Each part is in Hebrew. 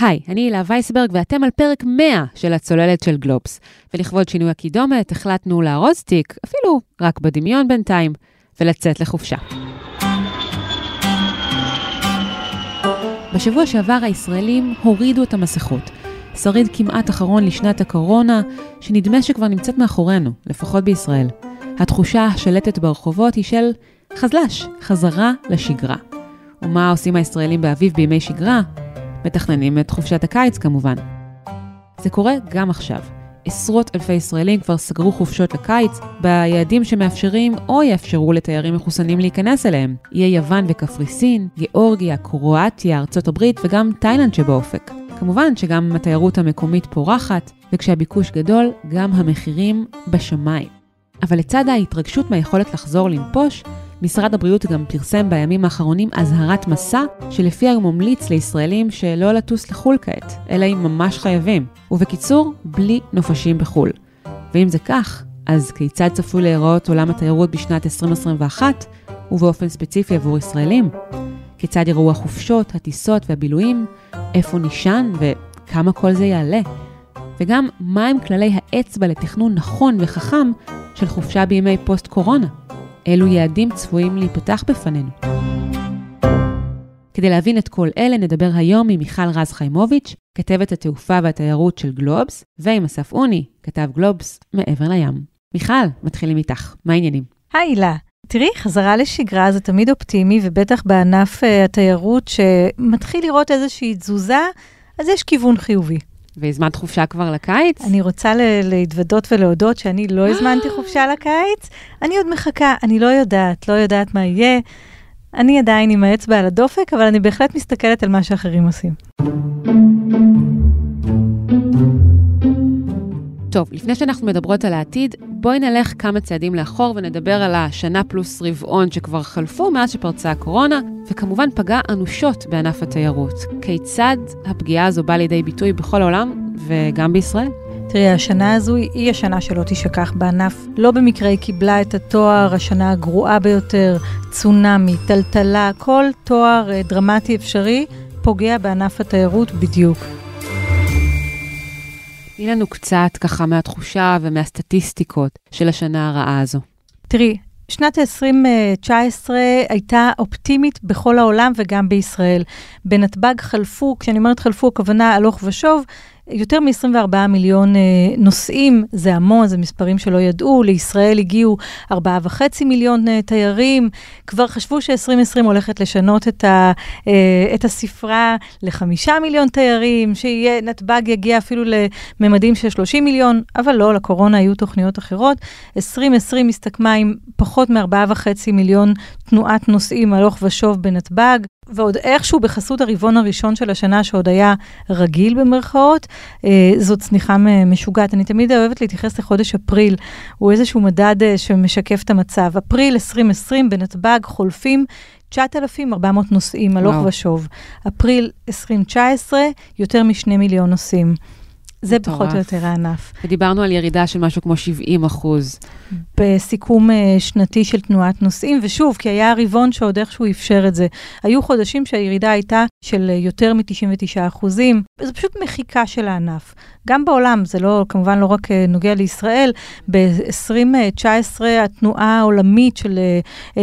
היי, אני הילה וייסברג ואתם על פרק 100 של הצוללת של גלובס. ולכבוד שינוי הקידומת החלטנו לארוז תיק, אפילו רק בדמיון בינתיים, ולצאת לחופשה. בשבוע שעבר הישראלים הורידו את המסכות. שריד כמעט אחרון לשנת הקורונה, שנדמה שכבר נמצאת מאחורינו, לפחות בישראל. התחושה השלטת ברחובות היא של חזל"ש, חזרה לשגרה. ומה עושים הישראלים באביב בימי שגרה? מתכננים את חופשת הקיץ כמובן. זה קורה גם עכשיו. עשרות אלפי ישראלים כבר סגרו חופשות לקיץ ביעדים שמאפשרים או יאפשרו לתיירים מחוסנים להיכנס אליהם. איי יוון וקפריסין, גיאורגיה, קרואטיה, ארצות הברית וגם תאילנד שבאופק. כמובן שגם התיירות המקומית פורחת, וכשהביקוש גדול, גם המחירים בשמיים. אבל לצד ההתרגשות מהיכולת לחזור לנפוש, משרד הבריאות גם פרסם בימים האחרונים אזהרת מסע, שלפיה הוא ממליץ לישראלים שלא לטוס לחו"ל כעת, אלא אם ממש חייבים. ובקיצור, בלי נופשים בחו"ל. ואם זה כך, אז כיצד צפוי להיראות עולם התיירות בשנת 2021, ובאופן ספציפי עבור ישראלים? כיצד יראו החופשות, הטיסות והבילויים? איפה נישן וכמה כל זה יעלה? וגם מהם כללי האצבע לתכנון נכון וחכם של חופשה בימי פוסט-קורונה? אילו יעדים צפויים להיפתח בפנינו. כדי להבין את כל אלה נדבר היום עם מיכל רז חיימוביץ', כתבת התעופה והתיירות של גלובס, ועם אסף אוני, כתב גלובס מעבר לים. מיכל, מתחילים איתך, מה העניינים? היי הילה, תראי, חזרה לשגרה זה תמיד אופטימי, ובטח בענף uh, התיירות שמתחיל לראות איזושהי תזוזה, אז יש כיוון חיובי. והזמנת חופשה כבר לקיץ? אני רוצה להתוודות ולהודות שאני לא הזמנתי חופשה לקיץ. אני עוד מחכה, אני לא יודעת, לא יודעת מה יהיה. אני עדיין עם האצבע על הדופק, אבל אני בהחלט מסתכלת על מה שאחרים עושים. טוב, לפני שאנחנו מדברות על העתיד, בואי נלך כמה צעדים לאחור ונדבר על השנה פלוס רבעון שכבר חלפו מאז שפרצה הקורונה, וכמובן פגעה אנושות בענף התיירות. כיצד הפגיעה הזו באה לידי ביטוי בכל העולם וגם בישראל? תראי, השנה הזו היא השנה שלא תשכח בענף. לא במקרה היא קיבלה את התואר השנה הגרועה ביותר, צונאמי, טלטלה, כל תואר אה, דרמטי אפשרי פוגע בענף התיירות בדיוק. תני לנו קצת ככה מהתחושה ומהסטטיסטיקות של השנה הרעה הזו. תראי, שנת 2019 הייתה אופטימית בכל העולם וגם בישראל. בנתב"ג חלפו, כשאני אומרת חלפו, הכוונה הלוך ושוב, יותר מ-24 מיליון אה, נוסעים, זה המון, זה מספרים שלא ידעו. לישראל הגיעו 4.5 מיליון אה, תיירים. כבר חשבו ש-2020 הולכת לשנות את, ה, אה, את הספרה ל-5 מיליון תיירים, שנתב"ג יגיע אפילו לממדים של 30 מיליון, אבל לא, לקורונה היו תוכניות אחרות. 2020 הסתכמה עם פחות מ-4.5 מיליון תנועת נוסעים הלוך ושוב בנתב"ג. ועוד איכשהו בחסות הרבעון הראשון של השנה, שעוד היה רגיל במרכאות, אה, זאת צניחה משוגעת. אני תמיד אוהבת להתייחס לחודש אפריל, הוא איזשהו מדד אה, שמשקף את המצב. אפריל 2020 בנתב"ג חולפים 9,400 נוסעים, הלוך ושוב. אפריל 2019, יותר משני מיליון נוסעים. זה מטורף. פחות או יותר הענף. ודיברנו על ירידה של משהו כמו 70 אחוז. בסיכום uh, שנתי של תנועת נוסעים, ושוב, כי היה רבעון שעוד איכשהו אפשר את זה. היו חודשים שהירידה הייתה של uh, יותר מ-99 אחוזים. זו פשוט מחיקה של הענף. גם בעולם, זה לא, כמובן לא רק uh, נוגע לישראל, ב-2019 התנועה העולמית של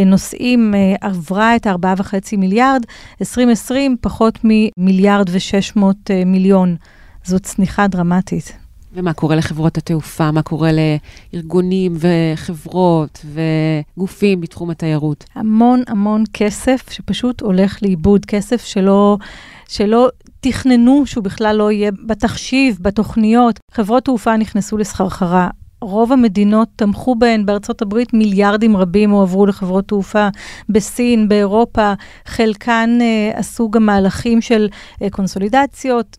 נוסעים עברה את ה-4.5 מיליארד, 2020 פחות ממיליארד ו-600 uh, מיליון. זאת צניחה דרמטית. ומה קורה לחברות התעופה? מה קורה לארגונים וחברות וגופים בתחום התיירות? המון המון כסף שפשוט הולך לאיבוד, כסף שלא, שלא תכננו שהוא בכלל לא יהיה בתחשיב, בתוכניות. חברות תעופה נכנסו לסחרחרה. רוב המדינות תמכו בהן, בארצות הברית מיליארדים רבים הועברו לחברות תעופה, בסין, באירופה, חלקן אה, עשו גם מהלכים של אה, קונסולידציות,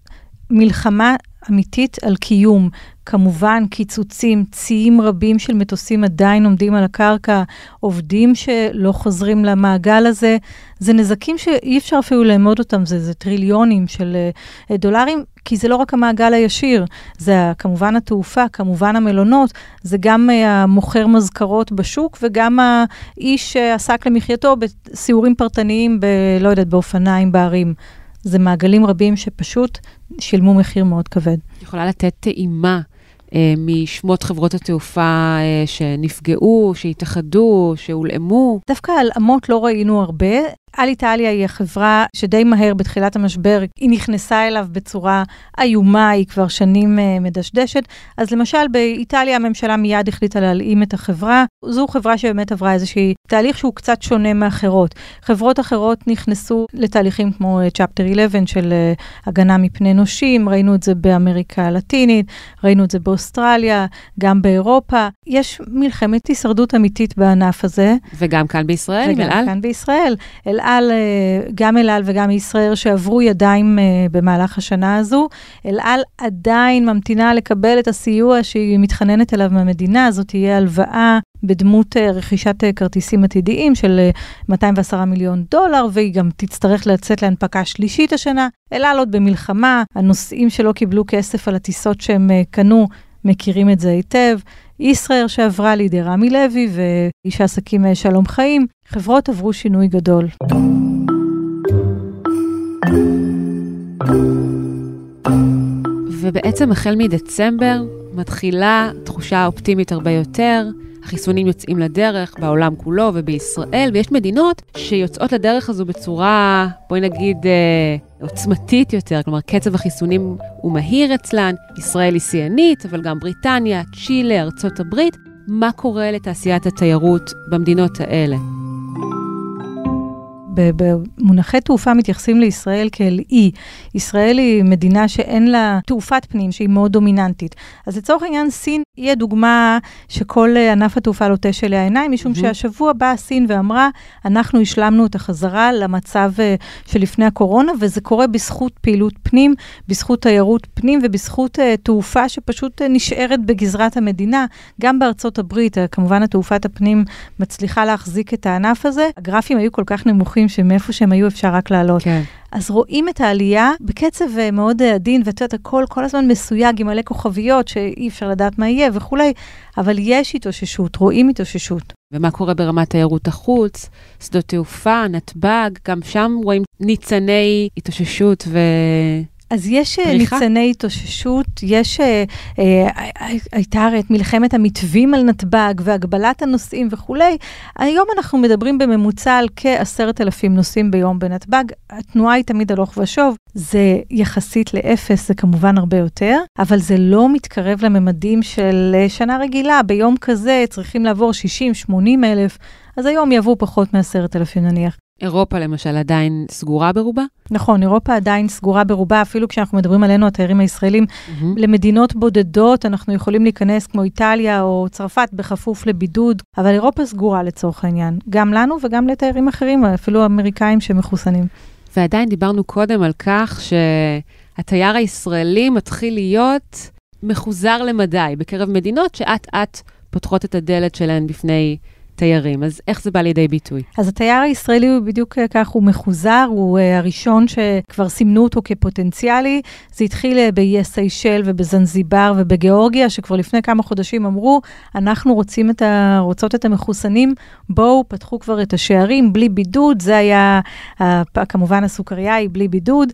מלחמה אמיתית על קיום. כמובן, קיצוצים, ציים רבים של מטוסים עדיין עומדים על הקרקע, עובדים שלא חוזרים למעגל הזה. זה נזקים שאי אפשר אפילו לאמוד אותם, זה, זה טריליונים של uh, דולרים, כי זה לא רק המעגל הישיר, זה כמובן התעופה, כמובן המלונות, זה גם uh, המוכר מזכרות בשוק וגם האיש שעסק למחייתו בסיורים פרטניים, ב, לא יודעת, באופניים בערים. זה מעגלים רבים שפשוט שילמו מחיר מאוד כבד. יכולה לתת טעימה אה, משמות חברות התעופה אה, שנפגעו, שהתאחדו, שהולאמו? דווקא הלאמות לא ראינו הרבה. על איטליה היא החברה שדי מהר בתחילת המשבר, היא נכנסה אליו בצורה איומה, היא כבר שנים uh, מדשדשת. אז למשל באיטליה הממשלה מיד החליטה להלאים את החברה. זו חברה שבאמת עברה איזשהי תהליך שהוא קצת שונה מאחרות. חברות אחרות נכנסו לתהליכים כמו צ'פטר 11 של uh, הגנה מפני נושים, ראינו את זה באמריקה הלטינית, ראינו את זה באוסטרליה, גם באירופה. יש מלחמת הישרדות אמיתית בענף הזה. וגם כאן בישראל, עם אל על? וגם כאן בישראל. אל על, אה, גם אל על וגם ישראייר שעברו ידיים אה, במהלך השנה הזו. אל על עדיין ממתינה לקבל את הסיוע שהיא מתחננת אליו מהמדינה, זאת תהיה הלוואה בדמות אה, רכישת כרטיסים עתידיים של 210 מיליון דולר, והיא גם תצטרך לצאת להנפקה שלישית השנה. אל עוד במלחמה, הנוסעים שלא קיבלו כסף על הטיסות שהם קנו מכירים את זה היטב. ישראייר שעברה לידי רמי לוי ואיש העסקים שלום חיים, חברות עברו שינוי גדול. ובעצם החל מדצמבר מתחילה תחושה אופטימית הרבה יותר. החיסונים יוצאים לדרך בעולם כולו ובישראל, ויש מדינות שיוצאות לדרך הזו בצורה, בואי נגיד, אה, עוצמתית יותר, כלומר, קצב החיסונים הוא מהיר אצלן, ישראל היא שיאנית, אבל גם בריטניה, צ'ילה, ארצות הברית. מה קורה לתעשיית התיירות במדינות האלה? במונחי תעופה מתייחסים לישראל כאל אי. ישראל היא מדינה שאין לה תעופת פנים שהיא מאוד דומיננטית. אז לצורך העניין, סין היא הדוגמה שכל ענף התעופה לוטש אליה עיניים, משום mm-hmm. שהשבוע באה סין ואמרה, אנחנו השלמנו את החזרה למצב אה, שלפני הקורונה, וזה קורה בזכות פעילות פנים, בזכות תיירות פנים ובזכות uh, תעופה שפשוט uh, נשארת בגזרת המדינה. גם בארצות הברית, uh, כמובן התעופת הפנים מצליחה להחזיק את הענף הזה. הגרפים היו כל כך נמוכים. אנשים שמאיפה שהם היו אפשר רק לעלות. כן. אז רואים את העלייה בקצב אה, מאוד אה, עדין, ואת יודעת, הכל כל הזמן מסויג עם מלא כוכביות, שאי אפשר לדעת מה יהיה וכולי, אבל יש התאוששות, רואים התאוששות. ומה קורה ברמת תיירות החוץ, שדות תעופה, נתב"ג, גם שם רואים ניצני התאוששות ו... אז יש אה, פריחה? ניצני התאוששות, יש, אה, אה, הייתה הרי את מלחמת המתווים על נתב"ג והגבלת הנוסעים וכולי. היום אנחנו מדברים בממוצע על כעשרת אלפים נוסעים ביום בנתב"ג. התנועה היא תמיד הלוך ושוב, זה יחסית לאפס, זה כמובן הרבה יותר, אבל זה לא מתקרב לממדים של שנה רגילה. ביום כזה צריכים לעבור 60-80 אלף, אז היום יעברו פחות מעשרת אלפים נניח. אירופה למשל עדיין סגורה ברובה? נכון, אירופה עדיין סגורה ברובה, אפילו כשאנחנו מדברים עלינו, התיירים הישראלים, mm-hmm. למדינות בודדות אנחנו יכולים להיכנס כמו איטליה או צרפת בכפוף לבידוד, אבל אירופה סגורה לצורך העניין, גם לנו וגם לתיירים אחרים, אפילו אמריקאים שמחוסנים. ועדיין דיברנו קודם על כך שהתייר הישראלי מתחיל להיות מחוזר למדי בקרב מדינות שאט-אט פותחות את הדלת שלהן בפני תיירים. אז איך זה בא לידי ביטוי? אז התייר הישראלי הוא בדיוק אה, כך, הוא מחוזר, הוא uh, הראשון שכבר סימנו אותו כפוטנציאלי. זה התחיל uh, באיי סיישל ובזנזיבר ובגיאורגיה, שכבר לפני כמה חודשים אמרו, אנחנו רוצים את ה... רוצות את המחוסנים, בואו, פתחו כבר את השערים בלי בידוד, זה היה uh, כמובן הסוכריה היא בלי בידוד.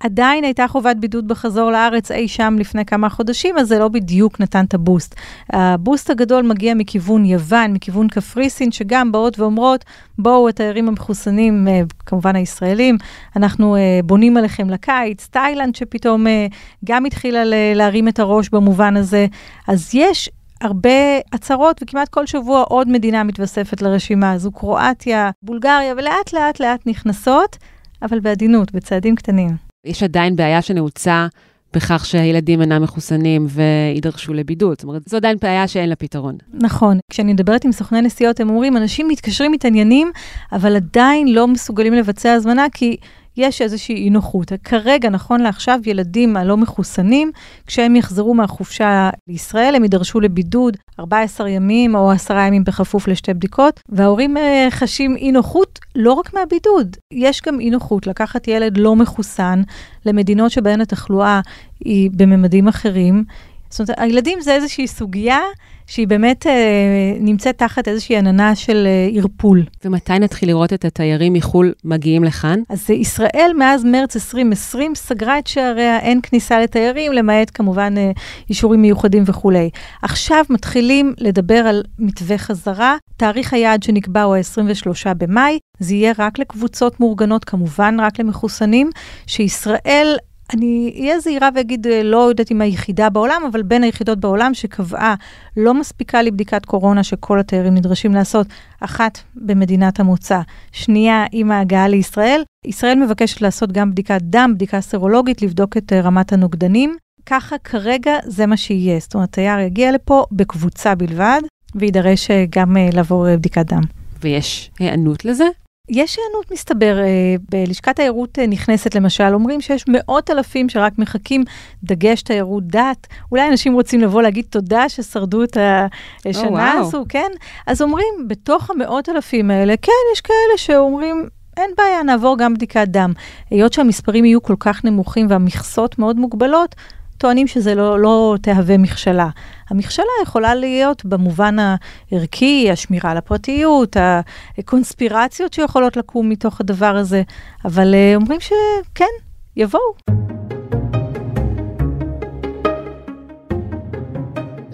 עדיין הייתה חובת בידוד בחזור לארץ אי שם לפני כמה חודשים, אז זה לא בדיוק נתן את הבוסט. הבוסט הגדול מגיע מכיוון יוון, מכיוון קפריסין, שגם באות ואומרות, בואו התיירים המחוסנים, אה, כמובן הישראלים, אנחנו אה, בונים עליכם לקיץ, תאילנד שפתאום אה, גם התחילה להרים את הראש במובן הזה. אז יש הרבה הצהרות, וכמעט כל שבוע עוד מדינה מתווספת לרשימה הזו, קרואטיה, בולגריה, ולאט לאט לאט נכנסות, אבל בעדינות, בצעדים קטנים. יש עדיין בעיה שנעוצה בכך שהילדים אינם מחוסנים ויידרשו לבידוד. זאת אומרת, זו עדיין בעיה שאין לה פתרון. נכון. כשאני מדברת עם סוכני נסיעות, הם אומרים, אנשים מתקשרים, מתעניינים, אבל עדיין לא מסוגלים לבצע הזמנה, כי יש איזושהי אי נוחות. כרגע, נכון לעכשיו, ילדים הלא מחוסנים, כשהם יחזרו מהחופשה לישראל, הם יידרשו לבידוד 14 ימים או 10 ימים בכפוף לשתי בדיקות, וההורים uh, חשים אי נוחות לא רק מהבידוד, יש גם אי נוחות לקחת ילד לא מחוסן למדינות שבהן התחלואה היא בממדים אחרים. זאת אומרת, הילדים זה איזושהי סוגיה שהיא באמת אה, נמצאת תחת איזושהי עננה של אה, ערפול. ומתי נתחיל לראות את התיירים מחו"ל מגיעים לכאן? אז ישראל מאז מרץ 2020 סגרה את שעריה, אין כניסה לתיירים, למעט כמובן אה, אישורים מיוחדים וכולי. עכשיו מתחילים לדבר על מתווה חזרה. תאריך היעד שנקבע הוא ה-23 במאי, זה יהיה רק לקבוצות מאורגנות, כמובן רק למחוסנים, שישראל אני אהיה זהירה ואגיד, אה, לא יודעת אם היחידה בעולם, אבל בין היחידות בעולם שקבעה, לא מספיקה לי בדיקת קורונה שכל התיירים נדרשים לעשות, אחת במדינת המוצא, שנייה עם ההגעה לישראל. ישראל מבקשת לעשות גם בדיקת דם, בדיקה סרולוגית, לבדוק את אה, רמת הנוגדנים. ככה כרגע זה מה שיהיה. זאת אומרת, תייר יגיע לפה בקבוצה בלבד, ויידרש אה, גם לעבור בדיקת דם. ויש היענות לזה? יש היענות, מסתבר, אה, בלשכת תיירות אה, נכנסת למשל, אומרים שיש מאות אלפים שרק מחכים דגש תיירות דת. אולי אנשים רוצים לבוא להגיד תודה ששרדו את השנה oh, הזו, wow. כן? אז אומרים, בתוך המאות אלפים האלה, כן, יש כאלה שאומרים, אין בעיה, נעבור גם בדיקת דם. היות שהמספרים יהיו כל כך נמוכים והמכסות מאוד מוגבלות, טוענים שזה לא, לא תהווה מכשלה. המכשלה יכולה להיות במובן הערכי, השמירה על הפרטיות, הקונספירציות שיכולות לקום מתוך הדבר הזה, אבל אה, אומרים שכן, יבואו.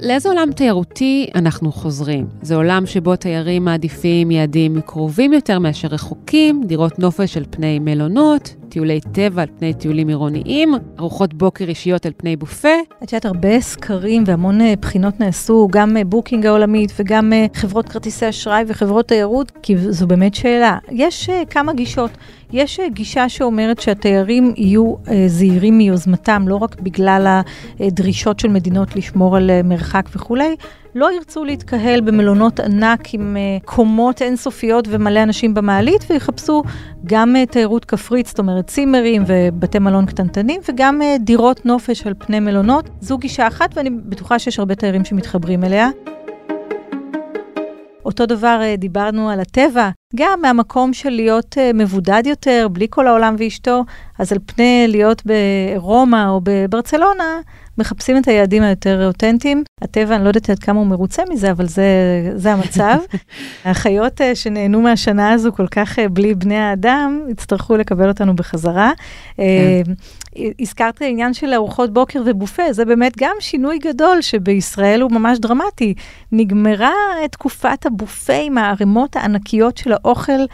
לאיזה עולם תיירותי אנחנו חוזרים? זה עולם שבו תיירים מעדיפים יעדים קרובים יותר מאשר רחוקים, דירות נופש על פני מלונות, טיולי טבע על פני טיולים עירוניים, ארוחות בוקר אישיות על פני בופה. את יודעת, הרבה סקרים והמון אה, בחינות נעשו, גם אה, בוקינג העולמית וגם אה, חברות כרטיסי אשראי וחברות תיירות, כי זו באמת שאלה. יש כמה גישות. יש גישה שאומרת שהתיירים יהיו זהירים מיוזמתם, לא רק בגלל הדרישות של מדינות לשמור על מרחק וכולי, לא ירצו להתקהל במלונות ענק עם אה, קומות אינסופיות ומלא אנשים במעלית, ויחפשו גם אה, תיירות כפרית, זאת אומרת צימרים ובתי מלון קטנטנים, וגם אה, דירות נופש על פני מלונות. זו גישה אחת, ואני בטוחה שיש הרבה תיירים שמתחברים אליה. אותו דבר דיברנו על הטבע, גם מהמקום של להיות מבודד יותר, בלי כל העולם ואשתו, אז על פני להיות ברומא או בברצלונה, מחפשים את היעדים היותר אותנטיים. הטבע, אני לא יודעת עד כמה הוא מרוצה מזה, אבל זה, זה המצב. החיות אה, שנהנו מהשנה הזו כל כך אה, בלי בני האדם, יצטרכו לקבל אותנו בחזרה. כן. אה, הזכרת עניין של ארוחות בוקר ובופה, זה באמת גם שינוי גדול שבישראל הוא ממש דרמטי. נגמרה תקופת הבופה עם הערימות הענקיות של האוכל.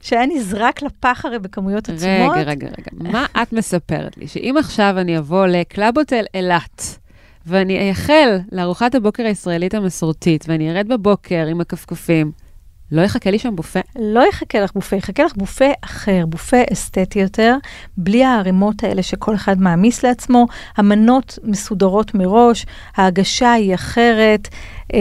שהיה נזרק לפח הרי בכמויות עצומות. רגע, רגע, רגע. מה את מספרת לי? שאם עכשיו אני אבוא לקלאבוטל אילת, ואני אייחל לארוחת הבוקר הישראלית המסורתית, ואני ארד בבוקר עם הכפכפים, לא יחכה לי שם בופה? לא יחכה לך בופה, יחכה לך בופה אחר, בופה אסתטי יותר, בלי הערימות האלה שכל אחד מעמיס לעצמו, המנות מסודרות מראש, ההגשה היא אחרת. אה,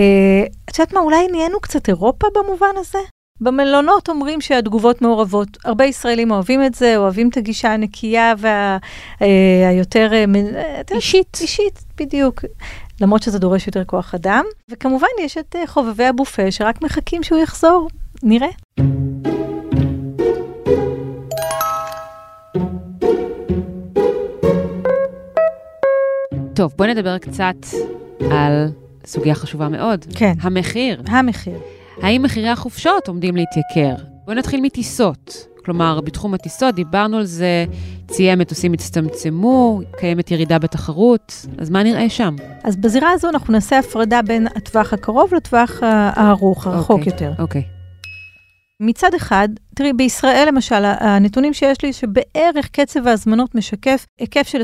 את יודעת מה, אולי נהיינו קצת אירופה במובן הזה? במלונות אומרים שהתגובות מעורבות. הרבה ישראלים אוהבים את זה, אוהבים את הגישה הנקייה והיותר... וה, אה, אה, אישית. אישית, בדיוק. למרות שזה דורש יותר כוח אדם. וכמובן, יש את אה, חובבי הבופה שרק מחכים שהוא יחזור. נראה. טוב, בואי נדבר קצת על סוגיה חשובה מאוד. כן. המחיר. המחיר. האם מחירי החופשות עומדים להתייקר? בואי נתחיל מטיסות. כלומר, בתחום הטיסות דיברנו על זה, ציי המטוסים הצטמצמו, קיימת ירידה בתחרות, אז מה נראה שם? אז בזירה הזו אנחנו נעשה הפרדה בין הטווח הקרוב לטווח הארוך, הרחוק okay, אוקיי, יותר. אוקיי. Okay. מצד אחד, תראי, בישראל למשל, הנתונים שיש לי, שבערך קצב ההזמנות משקף היקף של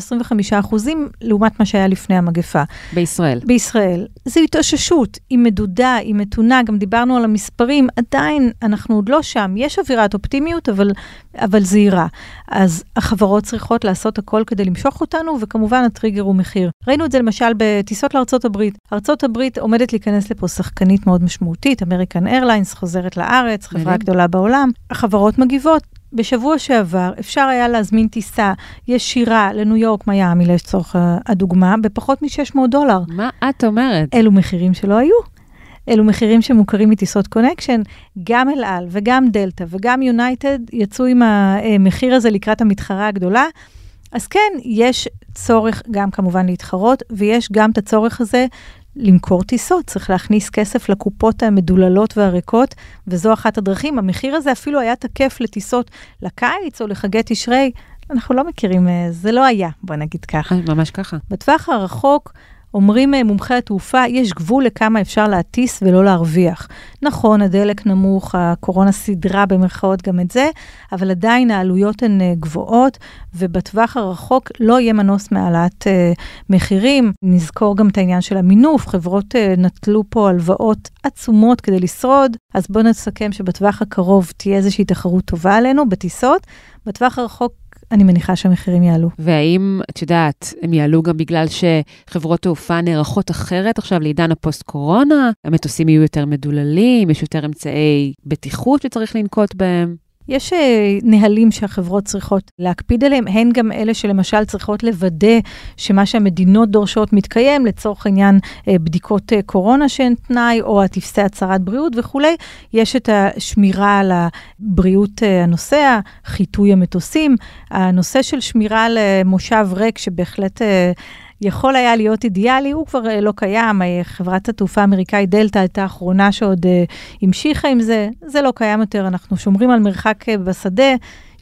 25% לעומת מה שהיה לפני המגפה. בישראל. בישראל. זו התאוששות, היא מדודה, היא מתונה, גם דיברנו על המספרים, עדיין אנחנו עוד לא שם. יש אווירת אופטימיות, אבל, אבל זהירה. אז החברות צריכות לעשות הכל כדי למשוך אותנו, וכמובן הטריגר הוא מחיר. ראינו את זה למשל בטיסות לארצות הברית. ארצות הברית עומדת להיכנס לפה שחקנית מאוד משמעותית, אמריקן איירליינס חוזרת לארץ, חברה גדולה בעולם. החברות מגיבות. בשבוע שעבר אפשר היה להזמין טיסה ישירה לניו יורק מיאמי לצורך הדוגמה בפחות מ-600 דולר. מה את אומרת? אלו מחירים שלא היו. אלו מחירים שמוכרים מטיסות connection, גם אל על וגם דלתא וגם יונייטד יצאו עם המחיר הזה לקראת המתחרה הגדולה. אז כן, יש צורך גם כמובן להתחרות, ויש גם את הצורך הזה למכור טיסות, צריך להכניס כסף לקופות המדוללות והריקות, וזו אחת הדרכים. המחיר הזה אפילו היה תקף לטיסות לקיץ או לחגי תשרי. אנחנו לא מכירים, אה, זה לא היה, בוא נגיד ככה. ממש ככה. בטווח הרחוק, אומרים אה, מומחי התעופה, יש גבול לכמה אפשר להטיס ולא להרוויח. נכון, הדלק נמוך, הקורונה סידרה במרכאות גם את זה, אבל עדיין העלויות הן אה, גבוהות, ובטווח הרחוק לא יהיה מנוס מהעלאת uh, מחירים. נזכור גם את העניין של המינוף, חברות uh, נטלו פה הלוואות עצומות כדי לשרוד, אז בואו נסכם שבטווח הקרוב תהיה איזושהי תחרות טובה עלינו בטיסות. בטווח הרחוק אני מניחה שהמחירים יעלו. והאם, את יודעת, הם יעלו גם בגלל שחברות תעופה נערכות אחרת עכשיו לעידן הפוסט-קורונה? המטוסים יהיו יותר מדוללים, יש יותר אמצעי בטיחות שצריך לנקוט בהם? יש אה, נהלים שהחברות צריכות להקפיד עליהם, הן גם אלה שלמשל צריכות לוודא שמה שהמדינות דורשות מתקיים, לצורך העניין אה, בדיקות אה, קורונה שהן תנאי, או הטפסי הצהרת בריאות וכולי. יש את השמירה על הבריאות הנוסע, חיטוי המטוסים, הנושא של שמירה על מושב ריק, שבהחלט... יכול היה להיות אידיאלי, הוא כבר לא קיים. חברת התעופה האמריקאית דלתא הייתה האחרונה שעוד uh, המשיכה עם זה, זה לא קיים יותר, אנחנו שומרים על מרחק בשדה,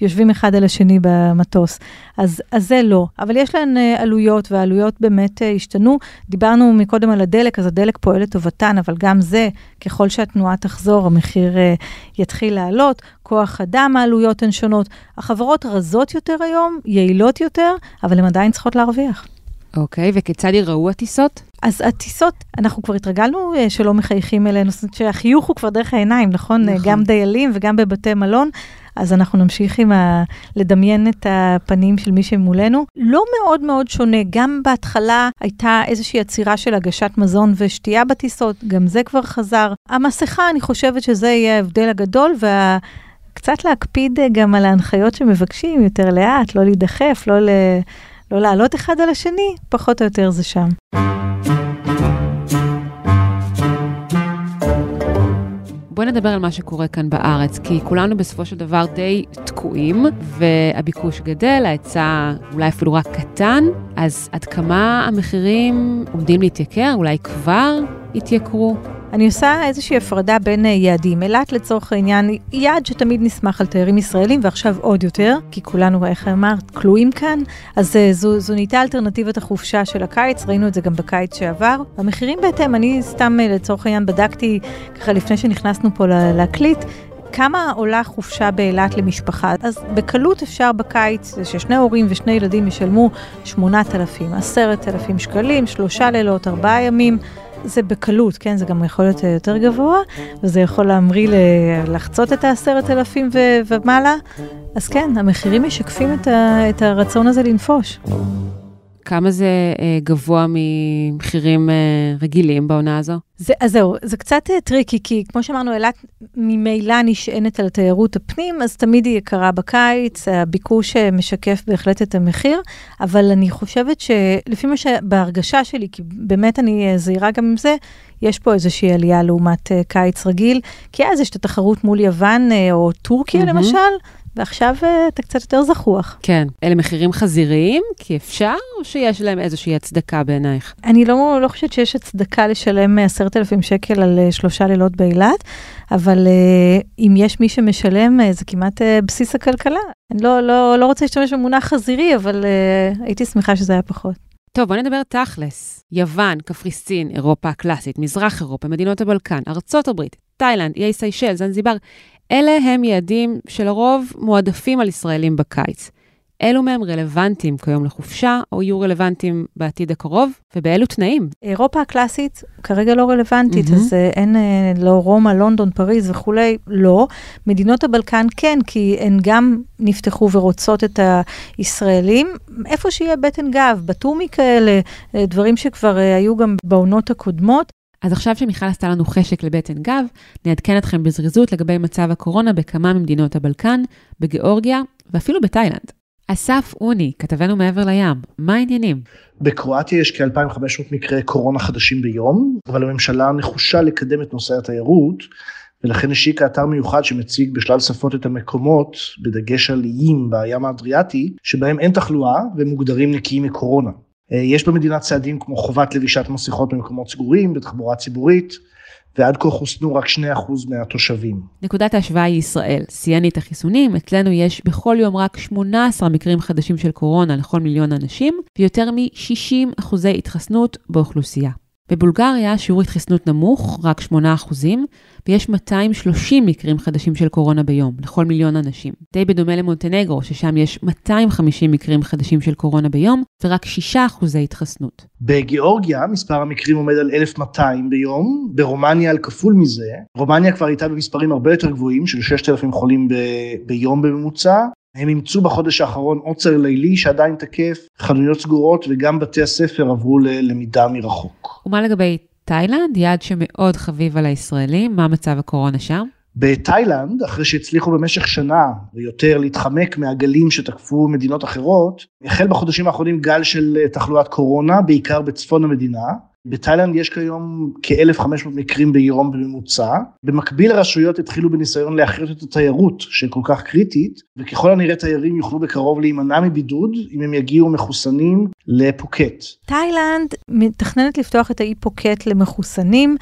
יושבים אחד על השני במטוס. אז, אז זה לא, אבל יש להן uh, עלויות, והעלויות באמת uh, השתנו. דיברנו מקודם על הדלק, אז הדלק פועל לטובתן, אבל גם זה, ככל שהתנועה תחזור, המחיר uh, יתחיל לעלות. כוח אדם, העלויות הן שונות. החברות רזות יותר היום, יעילות יותר, אבל הן עדיין צריכות להרוויח. אוקיי, וכיצד ייראו הטיסות? אז הטיסות, אנחנו כבר התרגלנו uh, שלא מחייכים אלינו, זאת אומרת שהחיוך הוא כבר דרך העיניים, נכון? נכון. גם דיילים וגם בבתי מלון. אז אנחנו נמשיך עם ה... לדמיין את הפנים של מי שמולנו. לא מאוד מאוד שונה, גם בהתחלה הייתה איזושהי עצירה של הגשת מזון ושתייה בטיסות, גם זה כבר חזר. המסכה, אני חושבת שזה יהיה ההבדל הגדול, וה... קצת להקפיד אה, גם על ההנחיות שמבקשים, יותר לאט, לא להידחף, לא ל... לא לעלות אחד על השני, פחות או יותר זה שם. בואי נדבר על מה שקורה כאן בארץ, כי כולנו בסופו של דבר די תקועים, והביקוש גדל, ההיצע אולי אפילו רק קטן, אז עד כמה המחירים עומדים להתייקר? אולי כבר התייקרו? אני עושה איזושהי הפרדה בין אה, יעדים. אילת לצורך העניין היא יעד שתמיד נסמך על תיירים ישראלים, ועכשיו עוד יותר, כי כולנו, איך אמרת, כלואים כאן. אז אה, זו, זו נהייתה אלטרנטיבת החופשה של הקיץ, ראינו את זה גם בקיץ שעבר. המחירים בהתאם, אני סתם אה, לצורך העניין בדקתי, ככה לפני שנכנסנו פה להקליט, כמה עולה חופשה באילת למשפחה? אז בקלות אפשר בקיץ, ששני הורים ושני ילדים ישלמו 8,000, 10,000 שקלים, שלושה לילות, ארבעה ימים. זה בקלות, כן? זה גם יכול להיות יותר גבוה, וזה יכול להמריא לחצות את העשרת אלפים ומעלה. אז כן, המחירים משקפים את, ה, את הרצון הזה לנפוש. כמה זה אה, גבוה ממחירים אה, רגילים בעונה הזו? זה, אז זהו, זה קצת אה, tricky, כי כמו שאמרנו, אילת ממילא נשענת על תיירות הפנים, אז תמיד היא יקרה בקיץ, הביקוש אה, משקף בהחלט את המחיר, אבל אני חושבת שלפי מה שבהרגשה שלי, כי באמת אני אה, זהירה גם עם זה, יש פה איזושהי עלייה לעומת uh, קיץ רגיל, כי אז יש את התחרות מול יוון uh, או טורקיה mm-hmm. למשל. ועכשיו אה, אתה קצת יותר זחוח. כן. אלה מחירים חזיריים? כי אפשר, או שיש להם איזושהי הצדקה בעינייך? אני לא, לא חושבת שיש הצדקה לשלם 10,000 שקל על uh, שלושה לילות באילת, אבל אם יש מי שמשלם, זה כמעט בסיס הכלכלה. אני לא, לא, לא רוצה להשתמש במונח חזירי, אבל הייתי שמחה שזה היה פחות. טוב, בוא נדבר תכלס. יוון, קפריסין, אירופה הקלאסית, מזרח אירופה, מדינות הבלקן, ארצות הברית, תאילנד, איי סיישל, זנזיבר, אלה הם יעדים שלרוב מועדפים על ישראלים בקיץ. אילו מהם רלוונטיים כיום לחופשה, או יהיו רלוונטיים בעתיד הקרוב, ובאילו תנאים? אירופה הקלאסית כרגע לא רלוונטית, mm-hmm. אז uh, אין uh, לא רומא, לונדון, פריז וכולי, לא. מדינות הבלקן כן, כי הן גם נפתחו ורוצות את הישראלים. איפה שיהיה בטן גב, בתומי כאלה, uh, דברים שכבר היו גם בעונות הקודמות. אז עכשיו שמיכל עשתה לנו חשק לבטן גב, נעדכן אתכם בזריזות לגבי מצב הקורונה בכמה ממדינות הבלקן, בגיאורגיה ואפילו בתאילנד. אסף אוני, כתבנו מעבר לים, מה העניינים? בקרואטיה יש כ-2,500 מקרי קורונה חדשים ביום, אבל הממשלה נחושה לקדם את נושא התיירות, ולכן השיקה אתר מיוחד שמציג בשלל שפות את המקומות, בדגש על איים בים האדריאטי, שבהם אין תחלואה והם מוגדרים נקיים מקורונה. אה, יש במדינה צעדים כמו חובת לבישת מסכות במקומות סגורים, בתחבורה ציבורית, ועד כה חוסנו רק 2% מהתושבים. נקודת ההשוואה היא ישראל. סייני את החיסונים, אצלנו יש בכל יום רק 18 מקרים חדשים של קורונה לכל מיליון אנשים, ויותר מ-60 אחוזי התחסנות באוכלוסייה. בבולגריה שיעור התחסנות נמוך, רק 8%, ויש 230 מקרים חדשים של קורונה ביום, לכל מיליון אנשים. די בדומה למונטנגרו, ששם יש 250 מקרים חדשים של קורונה ביום, ורק 6% התחסנות. בגיאורגיה מספר המקרים עומד על 1,200 ביום, ברומניה על כפול מזה. רומניה כבר הייתה במספרים הרבה יותר גבוהים, של 6,000 חולים ב- ביום בממוצע, הם אימצו בחודש האחרון עוצר לילי שעדיין תקף, חנויות סגורות וגם בתי הספר עברו ללמידה מרחוק. ומה לגבי תאילנד, יעד שמאוד חביב על הישראלים, מה מצב הקורונה שם? בתאילנד, אחרי שהצליחו במשך שנה ויותר להתחמק מהגלים שתקפו מדינות אחרות, החל בחודשים האחרונים גל של תחלואת קורונה, בעיקר בצפון המדינה, בתאילנד יש כיום כ-1,500 מקרים ביום בממוצע. במקביל הרשויות התחילו בניסיון להחיות את התיירות שכל כך קריטית, וככל הנראה תיירים יוכלו בקרוב להימנע מבידוד אם הם יגיעו מחוסנים לפוקט. תאילנד מתכננת לפתוח את האי פוקט למחוסנים,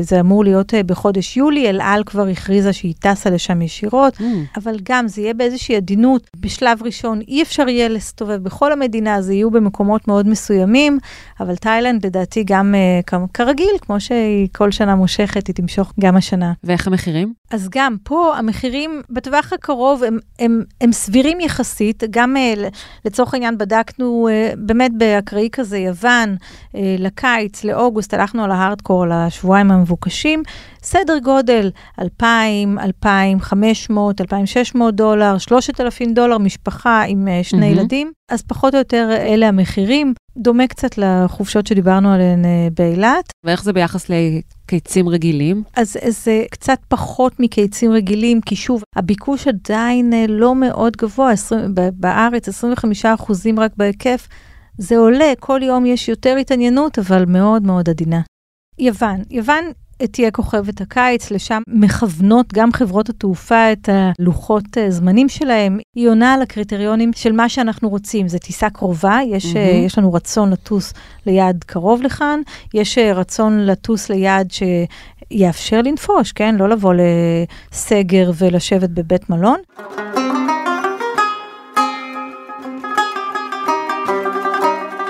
זה אמור להיות אה, בחודש יולי, אל על כבר הכריזה שהיא טסה לשם ישירות, mm. אבל גם זה יהיה באיזושהי עדינות. בשלב ראשון אי אפשר יהיה להסתובב בכל המדינה, זה יהיו במקומות מאוד מסוימים, אבל תאילנד לדעתי גם uh, כרגיל, כמו שהיא כל שנה מושכת, היא תמשוך גם השנה. ואיך המחירים? אז גם פה המחירים בטווח הקרוב הם, הם, הם סבירים יחסית, גם uh, לצורך העניין בדקנו uh, באמת באקראי כזה יוון, לקיץ, לאוגוסט, הלכנו על ההארדקור, על השבועיים המבוקשים, סדר גודל 2,000, 2,500, 2,600 דולר, 3,000 דולר משפחה עם שני mm-hmm. ילדים, אז פחות או יותר אלה המחירים. דומה קצת לחופשות שדיברנו עליהן אה, באילת. ואיך זה ביחס לקיצים רגילים? אז זה קצת פחות מקיצים רגילים, כי שוב, הביקוש עדיין אה, לא מאוד גבוה, 20, בארץ 25 אחוזים רק בהיקף. זה עולה, כל יום יש יותר התעניינות, אבל מאוד מאוד עדינה. יוון, יוון תהיה כוכבת הקיץ, לשם מכוונות גם חברות התעופה את הלוחות אה, זמנים שלהם. היא עונה על הקריטריונים של מה שאנחנו רוצים. זו טיסה קרובה, יש, mm-hmm. יש לנו רצון לטוס ליעד קרוב לכאן, יש אה, רצון לטוס ליעד שיאפשר לנפוש, כן? לא לבוא לסגר ולשבת בבית מלון.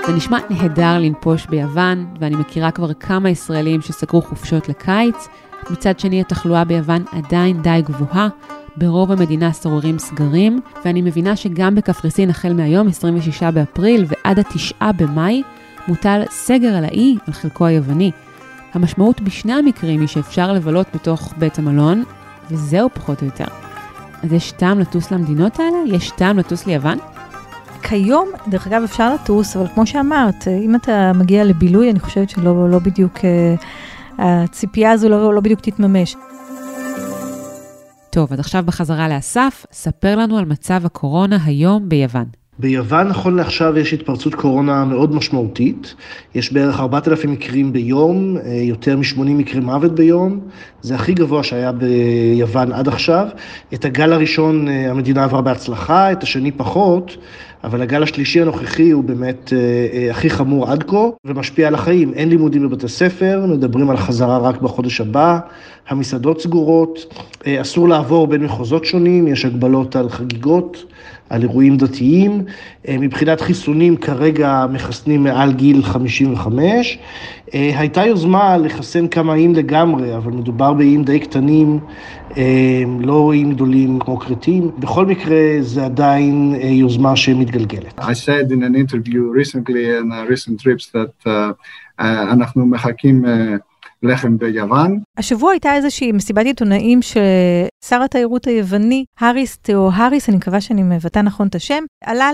זה נשמע נהדר לנפוש ביוון, ואני מכירה כבר כמה ישראלים שסגרו חופשות לקיץ. מצד שני, התחלואה ביוון עדיין די גבוהה. ברוב המדינה שוררים סגרים, ואני מבינה שגם בקפריסין החל מהיום, 26 באפריל, ועד ה-9 במאי, מוטל סגר על האי, על חלקו היווני. המשמעות בשני המקרים היא שאפשר לבלות בתוך בית המלון, וזהו פחות או יותר. אז יש טעם לטוס למדינות האלה? יש טעם לטוס ליוון? כיום, דרך אגב, אפשר לטוס, אבל כמו שאמרת, אם אתה מגיע לבילוי, אני חושבת שלא לא בדיוק, אה, הציפייה הזו לא, לא בדיוק תתממש. טוב, אז עכשיו בחזרה לאסף, ספר לנו על מצב הקורונה היום ביוון. ביוון נכון לעכשיו יש התפרצות קורונה מאוד משמעותית, יש בערך 4,000 מקרים ביום, אה, יותר מ-80 מקרי מוות ביום, זה הכי גבוה שהיה ביוון עד עכשיו. את הגל הראשון אה, המדינה עברה בהצלחה, את השני פחות, אבל הגל השלישי הנוכחי הוא באמת אה, הכי חמור עד כה ומשפיע על החיים. אין לימודים בבתי ספר, מדברים על חזרה רק בחודש הבא, המסעדות סגורות, אסור לעבור בין מחוזות שונים, יש הגבלות על חגיגות. על אירועים דתיים. אה, מבחינת חיסונים כרגע מחסנים מעל גיל 55. אה, הייתה יוזמה לחסן כמה איים לגמרי, אבל מדובר באיים די קטנים, אה, לא איים גדולים כמו כרתים. בכל מקרה, זה עדיין יוזמה שמתגלגלת. I said in an interview recently in recent trips that uh, אנחנו מחכים uh, לחם ביוון. השבוע הייתה איזושהי מסיבת עיתונאים ששר התיירות היווני, האריס תאו האריס, אני מקווה שאני מבטא נכון את השם, עלה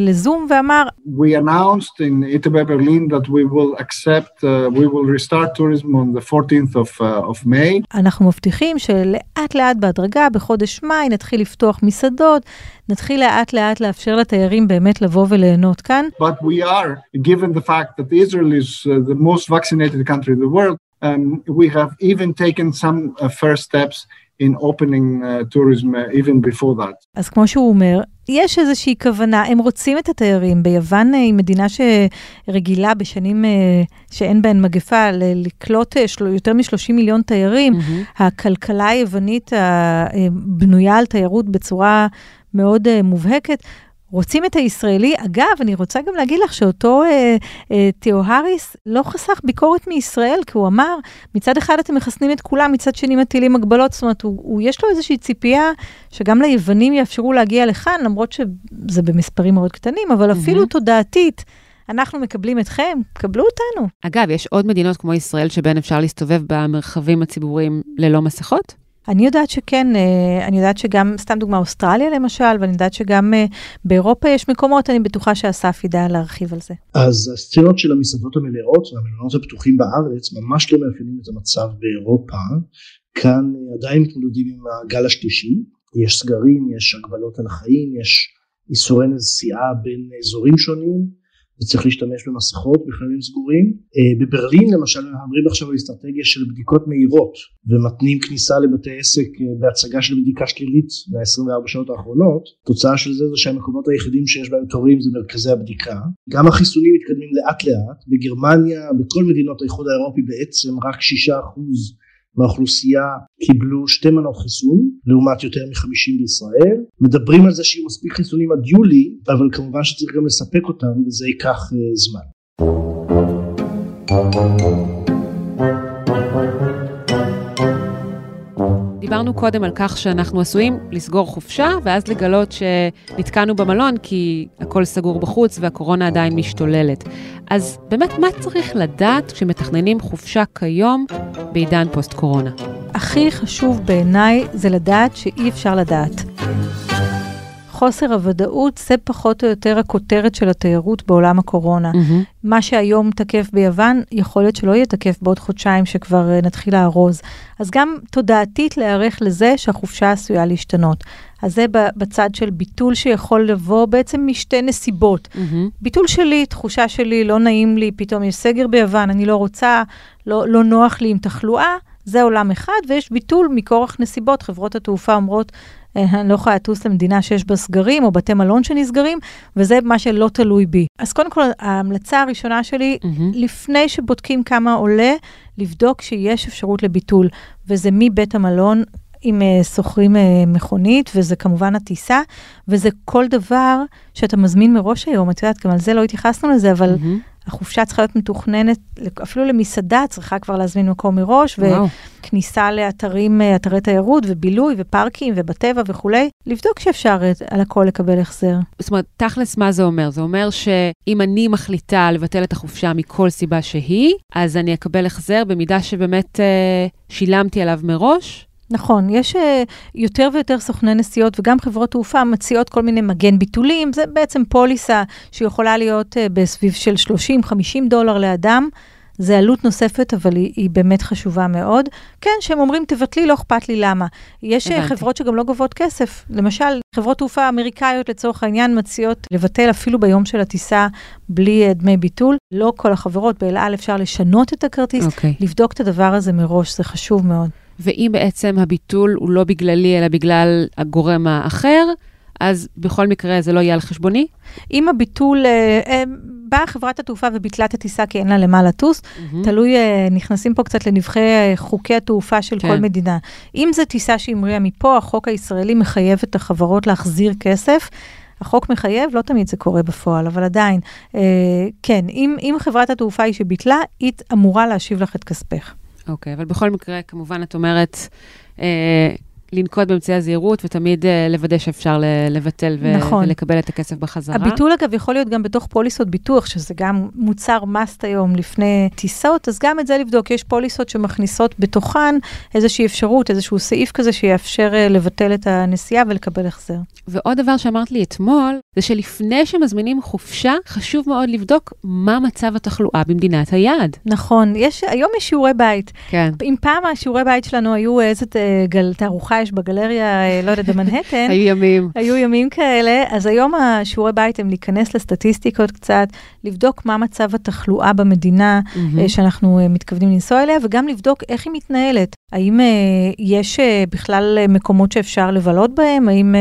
לזום ואמר, We announced in Italy Berlin that we will accept, uh, we will restart tourism on the 14th of, uh, of May. אנחנו מבטיחים שלאט לאט בהדרגה, בחודש מאי, נתחיל לפתוח מסעדות, נתחיל לאט לאט לאפשר לתיירים באמת לבוא וליהנות כאן. But we are, given the fact that Israel is uh, the most vaccinated country in the world, Um, we have even taken some uh, first steps in opening uh, tourism uh, even before that. אז כמו שהוא אומר, יש איזושהי כוונה, הם רוצים את התיירים. ביוון היא מדינה שרגילה בשנים שאין בהן מגפה לקלוט יותר מ-30 מיליון תיירים. Mm-hmm. הכלכלה היוונית בנויה על תיירות בצורה מאוד מובהקת. רוצים את הישראלי. אגב, אני רוצה גם להגיד לך שאותו אה, אה, תיאו האריס לא חסך ביקורת מישראל, כי הוא אמר, מצד אחד אתם מחסנים את כולם, מצד שני מטילים הגבלות, זאת אומרת, הוא, הוא, יש לו איזושהי ציפייה שגם ליוונים יאפשרו להגיע לכאן, למרות שזה במספרים מאוד קטנים, אבל mm-hmm. אפילו תודעתית. אנחנו מקבלים אתכם, קבלו אותנו. אגב, יש עוד מדינות כמו ישראל שבהן אפשר להסתובב במרחבים הציבוריים ללא מסכות? אני יודעת שכן, אה, אני יודעת שגם, סתם דוגמה, אוסטרליה למשל, ואני יודעת שגם אה, באירופה יש מקומות, אני בטוחה שאסף ידע להרחיב על זה. אז הסצנות של המסעדות המלאות והמלונות הפתוחים בארץ ממש לא מאפיינים את המצב באירופה. כאן עדיין מתמודדים עם הגל השלישי, יש סגרים, יש הגבלות על החיים, יש איסורי נסיעה בין אזורים שונים. וצריך להשתמש במסכות בחללים סגורים. אה, בברלין למשל מדברים עכשיו על אסטרטגיה של בדיקות מהירות ומתנים כניסה לבתי עסק אה, בהצגה של בדיקה שלילית ב-24 שעות האחרונות. תוצאה של זה זה שהמקומות היחידים שיש בהם תורים זה מרכזי הבדיקה. גם החיסונים מתקדמים לאט לאט. בגרמניה, בכל מדינות האיחוד האירופי בעצם רק 6% מהאוכלוסייה קיבלו שתי מנות חיסון לעומת יותר מ-50 בישראל מדברים על זה שיהיו מספיק חיסונים עד יולי אבל כמובן שצריך גם לספק אותם וזה ייקח uh, זמן. דיברנו קודם על כך שאנחנו עשויים לסגור חופשה, ואז לגלות שנתקענו במלון כי הכל סגור בחוץ והקורונה עדיין משתוללת. אז באמת, מה צריך לדעת כשמתכננים חופשה כיום בעידן פוסט-קורונה? הכי חשוב בעיניי זה לדעת שאי אפשר לדעת. חוסר הוודאות זה פחות או יותר הכותרת של התיירות בעולם הקורונה. Mm-hmm. מה שהיום תקף ביוון, יכול להיות שלא יהיה תקף בעוד חודשיים שכבר uh, נתחיל לארוז. אז גם תודעתית להיערך לזה שהחופשה עשויה להשתנות. אז זה בצד של ביטול שיכול לבוא בעצם משתי נסיבות. Mm-hmm. ביטול שלי, תחושה שלי, לא נעים לי, פתאום יש סגר ביוון, אני לא רוצה, לא, לא נוח לי עם תחלואה. זה עולם אחד, ויש ביטול מכורח נסיבות. חברות התעופה אומרות, אני לא יכולה לטוס למדינה שיש בה סגרים, או בתי מלון שנסגרים, וזה מה שלא תלוי בי. אז קודם כל, ההמלצה הראשונה שלי, mm-hmm. לפני שבודקים כמה עולה, לבדוק שיש אפשרות לביטול, וזה מבית המלון. אם uh, שוכרים uh, מכונית, וזה כמובן הטיסה, וזה כל דבר שאתה מזמין מראש היום, את יודעת, גם על זה לא התייחסנו לזה, אבל mm-hmm. החופשה צריכה להיות מתוכננת, אפילו למסעדה צריכה כבר להזמין מקום מראש, וואו. וכניסה לאתרים, אה, אתרי תיירות ובילוי ופארקים ובטבע וכולי, לבדוק שאפשר על הכל לקבל החזר. זאת אומרת, תכלס מה זה אומר? זה אומר שאם אני מחליטה לבטל את החופשה מכל סיבה שהיא, אז אני אקבל החזר במידה שבאמת אה, שילמתי עליו מראש? נכון, יש uh, יותר ויותר סוכני נסיעות וגם חברות תעופה מציעות כל מיני מגן ביטולים, זה בעצם פוליסה שיכולה להיות uh, בסביב של 30-50 דולר לאדם. זה עלות נוספת, אבל היא, היא באמת חשובה מאוד. כן, שהם אומרים, תבטלי, לא אכפת לי למה. יש אה, הבנתי. חברות שגם לא גובות כסף. למשל, חברות תעופה אמריקאיות לצורך העניין מציעות לבטל אפילו ביום של הטיסה בלי דמי ביטול. לא כל החברות, באל על אפשר לשנות את הכרטיס, okay. אוקיי. לבדוק את הדבר הזה מראש, זה חשוב מאוד. ואם בעצם הביטול הוא לא בגללי, אלא בגלל הגורם האחר, אז בכל מקרה זה לא יהיה על חשבוני? אם הביטול, אה, אה, באה חברת התעופה וביטלה את הטיסה כי אין לה למה לטוס, mm-hmm. תלוי, אה, נכנסים פה קצת לנבחי אה, חוקי התעופה של כן. כל מדינה. אם זו טיסה שהמריאה מפה, החוק הישראלי מחייב את החברות להחזיר כסף. החוק מחייב, לא תמיד זה קורה בפועל, אבל עדיין, אה, כן, אם, אם חברת התעופה היא שביטלה, היא אמורה להשיב לך את כספך. אוקיי, okay, אבל בכל מקרה, כמובן, את אומרת, אה, לנקוט באמצעי הזהירות ותמיד uh, לוודא שאפשר לבטל ו- נכון. ולקבל את הכסף בחזרה. הביטול, אגב, יכול להיות גם בתוך פוליסות ביטוח, שזה גם מוצר מאסט היום לפני טיסות, אז גם את זה לבדוק. יש פוליסות שמכניסות בתוכן איזושהי אפשרות, איזשהו סעיף כזה שיאפשר uh, לבטל את הנסיעה ולקבל החזר. ועוד דבר שאמרת לי אתמול, זה שלפני שמזמינים חופשה, חשוב מאוד לבדוק מה מצב התחלואה במדינת היעד. נכון, יש, היום יש שיעורי בית. כן. אם פעם השיעורי בית שלנו היו איזה אה, גל תערוכה שיש בגלריה, אה, לא יודעת, במנהטן. היו ימים. היו ימים כאלה, אז היום השיעורי בית הם להיכנס לסטטיסטיקות קצת, לבדוק מה מצב התחלואה במדינה מהמם. שאנחנו מתכוונים לנסוע אליה, וגם לבדוק איך היא מתנהלת. האם יש בכלל מקומות שאפשר לבלות בהם? האם,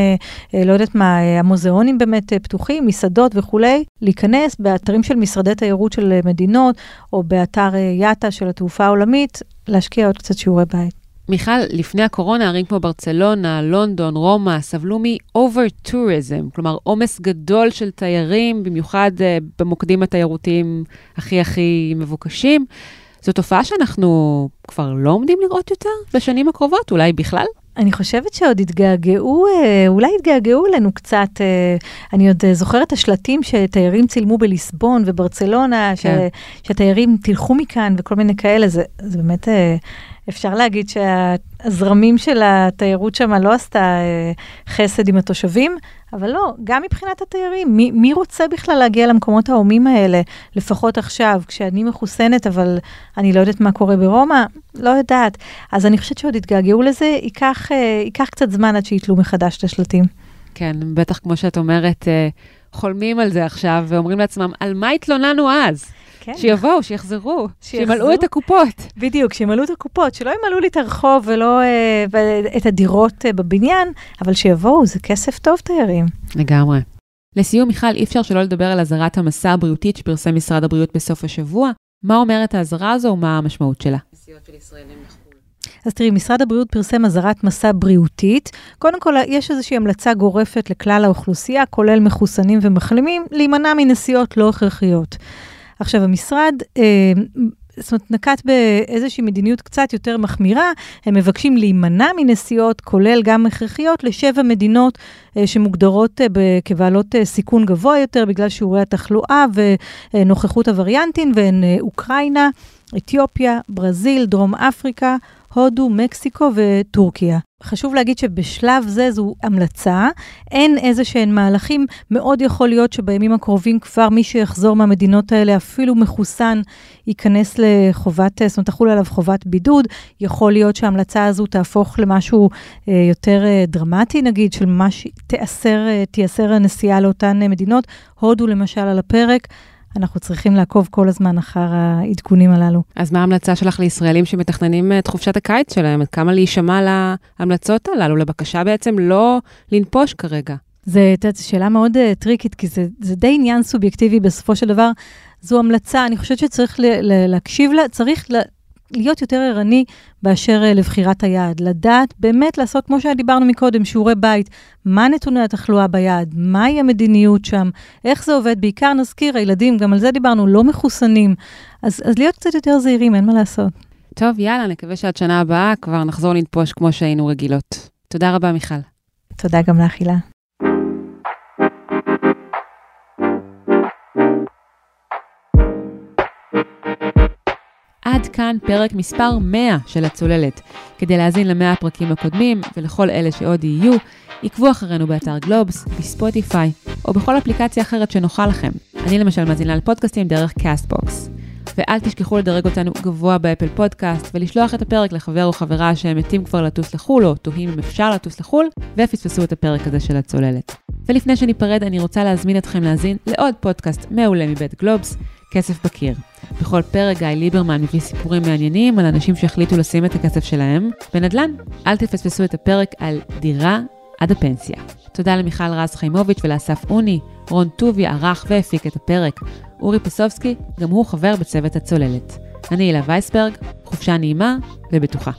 לא יודעת מה, המוזיאונים באמת פתוחים, מסעדות וכולי? להיכנס באתרים של משרדי תיירות של מדינות, או באתר יאטה של התעופה העולמית, להשקיע עוד קצת שיעורי בית. מיכל, לפני הקורונה, ערים כמו ברצלונה, לונדון, רומא, סבלו מ-over tourism, כלומר עומס גדול של תיירים, במיוחד uh, במוקדים התיירותיים הכי הכי מבוקשים. זו תופעה שאנחנו כבר לא עומדים לראות יותר בשנים הקרובות, אולי בכלל? אני חושבת שעוד התגעגעו, אולי התגעגעו אלינו קצת. אני עוד זוכרת את השלטים שתיירים צילמו בליסבון וברצלונה, כן. שתיירים תלכו מכאן וכל מיני כאלה, זה, זה באמת, אפשר להגיד שהזרמים של התיירות שם לא עשתה חסד עם התושבים, אבל לא, גם מבחינת התיירים, מי, מי רוצה בכלל להגיע למקומות ההומים האלה, לפחות עכשיו, כשאני מחוסנת, אבל אני לא יודעת מה קורה ברומא? לא יודעת. אז אני חושבת שעוד יתגעגעו לזה, ייקח, אה, ייקח קצת זמן עד שיתלו מחדש את השלטים. כן, בטח כמו שאת אומרת, אה, חולמים על זה עכשיו, ואומרים לעצמם, על מה התלוננו אז? כן. שיבואו, שיחזרו, שימלאו את הקופות. בדיוק, שימלאו את הקופות, שלא ימלאו לי את הרחוב ולא אה, את הדירות אה, בבניין, אבל שיבואו, זה כסף טוב, תיירים. לגמרי. לסיום, מיכל, אי אפשר שלא לדבר על אזהרת המסע הבריאותית שפרסם משרד הבריאות בסוף השבוע. מה אומרת האזהרה הזו ומה המשמעות שלה? אז תראי, משרד הבריאות פרסם אזהרת מסע בריאותית. קודם כל, יש איזושהי המלצה גורפת לכלל האוכלוסייה, כולל מחוסנים ומחלימים, להימנע מנסיעות לא הכרחיות. עכשיו, המשרד, אה, זאת אומרת, נקט באיזושהי מדיניות קצת יותר מחמירה, הם מבקשים להימנע מנסיעות, כולל גם הכרחיות, לשבע מדינות אה, שמוגדרות אה, כבעלות אה, סיכון גבוה יותר, בגלל שיעורי התחלואה ונוכחות הווריאנטים, והן אה, אוקראינה, אתיופיה, ברזיל, דרום אפריקה, הודו, מקסיקו וטורקיה. חשוב להגיד שבשלב זה זו המלצה, אין איזה שהן מהלכים, מאוד יכול להיות שבימים הקרובים כבר מי שיחזור מהמדינות האלה, אפילו מחוסן, ייכנס לחובת, זאת אומרת, תחול עליו חובת בידוד. יכול להיות שההמלצה הזו תהפוך למשהו אה, יותר אה, דרמטי, נגיד, של מה שתיאסר, אה, תיאסר הנסיעה לאותן אה, מדינות. הודו למשל על הפרק. אנחנו צריכים לעקוב כל הזמן אחר העדכונים הללו. אז מה ההמלצה שלך לישראלים שמתכננים את חופשת הקיץ שלהם? עד כמה להישמע להמלצות הללו, לבקשה בעצם לא לנפוש כרגע? זו שאלה מאוד uh, טריקית, כי זה, זה די עניין סובייקטיבי בסופו של דבר. זו המלצה, אני חושבת שצריך ל, ל, להקשיב לה, צריך ל, להיות יותר ערני באשר uh, לבחירת היעד. לדעת, באמת לעשות, כמו שדיברנו מקודם, שיעורי בית, מה נתוני התחלואה ביעד, מהי המדיניות שם, איך זה עובד, בעיקר נזכיר, הילדים, גם על זה דיברנו, לא מחוסנים. אז, אז להיות קצת יותר זהירים, אין מה לעשות. טוב, יאללה, נקווה שעד שנה הבאה כבר נחזור לנפוש כמו שהיינו רגילות. תודה רבה, מיכל. תודה גם לאכילה. עד כאן פרק מספר 100 של הצוללת. כדי להאזין למאה הפרקים הקודמים ולכל אלה שעוד יהיו, עקבו אחרינו באתר גלובס, בספוטיפיי או בכל אפליקציה אחרת שנוחה לכם. אני למשל מאזינה לפודקאסטים דרך קאסטבוקס. ואל תשכחו לדרג אותנו גבוה באפל פודקאסט ולשלוח את הפרק לחבר או חברה שהם מתים כבר לטוס לחו"ל או תוהים אם אפשר לטוס לחו"ל ופספסו את הפרק הזה של הצוללת. ולפני שניפרד אני רוצה להזמין אתכם להאזין לעוד פודקאסט מעולה מבית גלובס, כסף בקיר. בכל פרק גיא ליברמן מביא סיפורים מעניינים על אנשים שהחליטו לשים את הכסף שלהם בנדל"ן. אל תפספסו את הפרק על דירה עד הפנסיה. תודה למיכל רז חיימוביץ' ולאסף אוני, רון טובי ערך והפיק את הפרק. אורי פסובסקי, גם הוא חבר בצוות הצוללת. אני הילה וייסברג, חופשה נעימה ובטוחה.